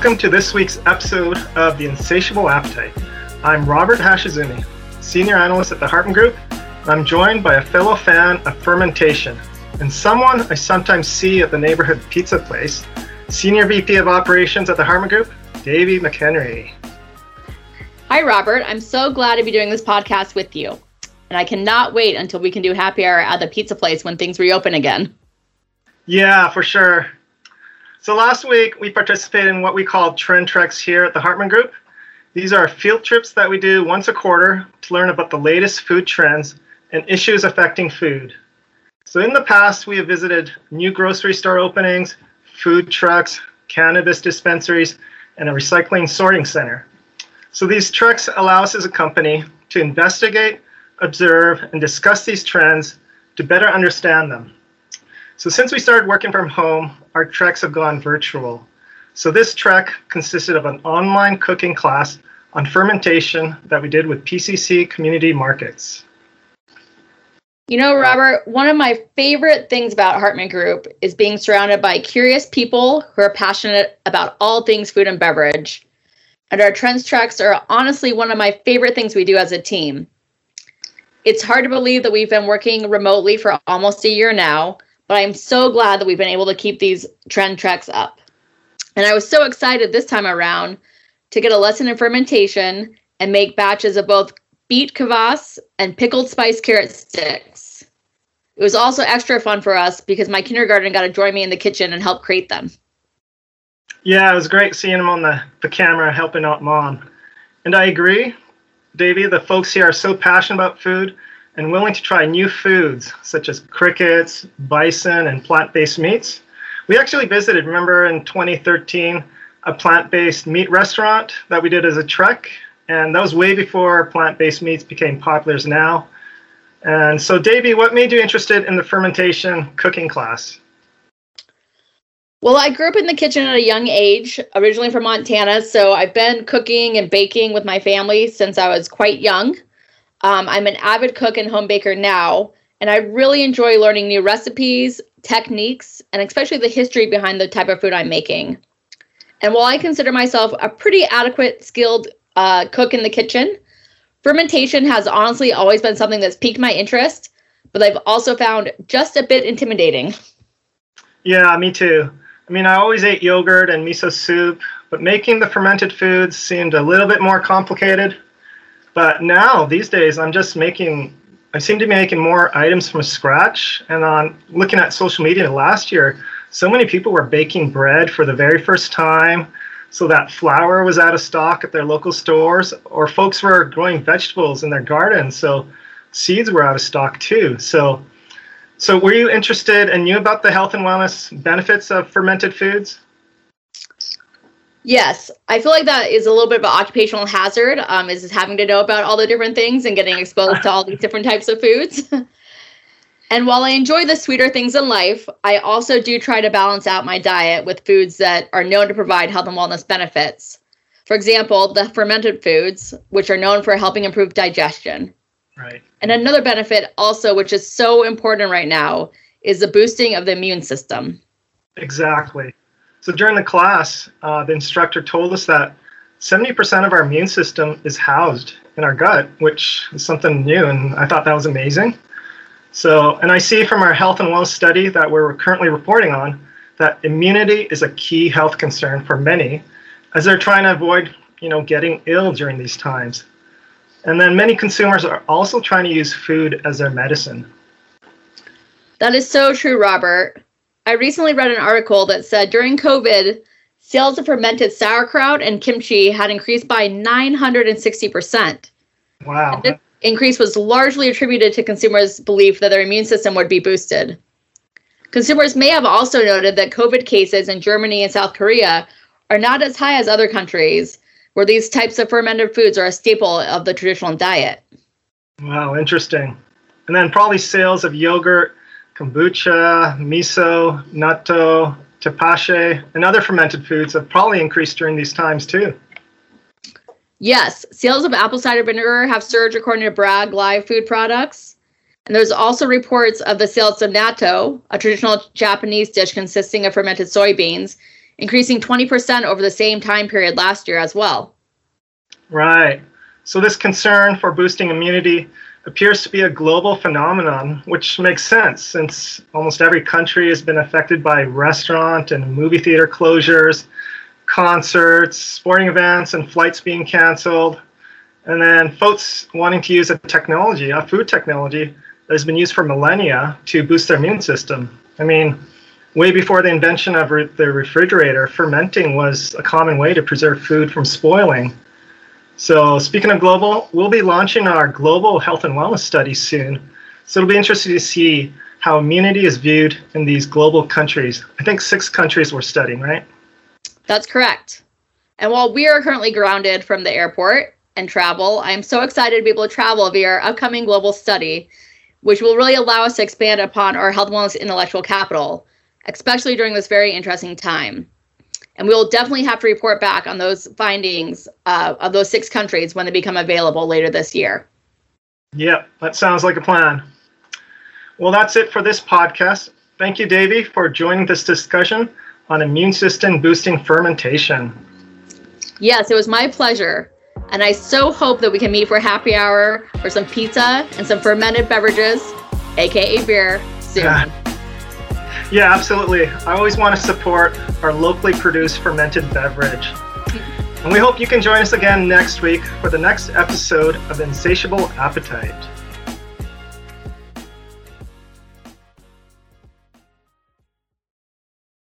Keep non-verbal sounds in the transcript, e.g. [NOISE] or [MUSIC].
Welcome to this week's episode of The Insatiable Appetite. I'm Robert Hashizumi, Senior Analyst at the Hartman Group. and I'm joined by a fellow fan of fermentation and someone I sometimes see at the neighborhood pizza place, Senior VP of Operations at the Hartman Group, Davey McHenry. Hi, Robert. I'm so glad to be doing this podcast with you. And I cannot wait until we can do happy hour at the pizza place when things reopen again. Yeah, for sure. So last week we participated in what we call trend treks here at the Hartman Group. These are field trips that we do once a quarter to learn about the latest food trends and issues affecting food. So in the past, we have visited new grocery store openings, food trucks, cannabis dispensaries, and a recycling sorting center. So these treks allow us as a company to investigate, observe, and discuss these trends to better understand them. So since we started working from home, our treks have gone virtual. So this trek consisted of an online cooking class on fermentation that we did with PCC Community Markets. You know, Robert, one of my favorite things about Hartman Group is being surrounded by curious people who are passionate about all things food and beverage. And our trends treks are honestly one of my favorite things we do as a team. It's hard to believe that we've been working remotely for almost a year now, but I'm so glad that we've been able to keep these trend treks up. And I was so excited this time around to get a lesson in fermentation and make batches of both beet kvass and pickled spice carrot sticks. It was also extra fun for us because my kindergarten got to join me in the kitchen and help create them. Yeah, it was great seeing him on the, the camera helping out mom. And I agree, Davey, the folks here are so passionate about food and willing to try new foods such as crickets, bison, and plant based meats. We actually visited, remember in 2013, a plant based meat restaurant that we did as a trek. And that was way before plant based meats became popular as now. And so, Davey, what made you interested in the fermentation cooking class? Well, I grew up in the kitchen at a young age, originally from Montana. So I've been cooking and baking with my family since I was quite young. Um, I'm an avid cook and home baker now, and I really enjoy learning new recipes, techniques, and especially the history behind the type of food I'm making. And while I consider myself a pretty adequate, skilled uh, cook in the kitchen, fermentation has honestly always been something that's piqued my interest, but I've also found just a bit intimidating. Yeah, me too. I mean, I always ate yogurt and miso soup, but making the fermented foods seemed a little bit more complicated. But now, these days, I'm just making, I seem to be making more items from scratch. And on looking at social media last year, so many people were baking bread for the very first time. So that flour was out of stock at their local stores, or folks were growing vegetables in their gardens. So seeds were out of stock too. So so, were you interested and knew about the health and wellness benefits of fermented foods? Yes, I feel like that is a little bit of an occupational hazard. Um, is having to know about all the different things and getting exposed to all these different types of foods. [LAUGHS] and while I enjoy the sweeter things in life, I also do try to balance out my diet with foods that are known to provide health and wellness benefits. For example, the fermented foods, which are known for helping improve digestion. Right. And another benefit also, which is so important right now, is the boosting of the immune system. Exactly. So during the class, uh, the instructor told us that 70% of our immune system is housed in our gut, which is something new, and I thought that was amazing. So, and I see from our health and wellness study that we're currently reporting on that immunity is a key health concern for many as they're trying to avoid, you know, getting ill during these times. And then many consumers are also trying to use food as their medicine. That is so true, Robert. I recently read an article that said during COVID, sales of fermented sauerkraut and kimchi had increased by 960%. Wow. And this increase was largely attributed to consumers' belief that their immune system would be boosted. Consumers may have also noted that COVID cases in Germany and South Korea are not as high as other countries, where these types of fermented foods are a staple of the traditional diet. Wow, interesting. And then probably sales of yogurt, kombucha, miso, natto, tepache, and other fermented foods have probably increased during these times too. Yes, sales of apple cider vinegar have surged according to Bragg Live Food Products. And there's also reports of the sales of natto, a traditional Japanese dish consisting of fermented soybeans, increasing 20% over the same time period last year as well. Right. So, this concern for boosting immunity appears to be a global phenomenon, which makes sense since almost every country has been affected by restaurant and movie theater closures, concerts, sporting events, and flights being canceled. And then folks wanting to use a technology, a food technology that has been used for millennia to boost their immune system. I mean, way before the invention of re- the refrigerator, fermenting was a common way to preserve food from spoiling. So, speaking of global, we'll be launching our global health and wellness study soon. So, it'll be interesting to see how immunity is viewed in these global countries. I think six countries we're studying, right? That's correct. And while we are currently grounded from the airport and travel, I am so excited to be able to travel via our upcoming global study, which will really allow us to expand upon our health and wellness intellectual capital, especially during this very interesting time. And we will definitely have to report back on those findings uh, of those six countries when they become available later this year. Yep, that sounds like a plan. Well, that's it for this podcast. Thank you, Davey, for joining this discussion on immune system boosting fermentation. Yes, it was my pleasure. And I so hope that we can meet for happy hour for some pizza and some fermented beverages, aka beer, soon. Yeah. [LAUGHS] Yeah, absolutely. I always want to support our locally produced fermented beverage. And we hope you can join us again next week for the next episode of Insatiable Appetite.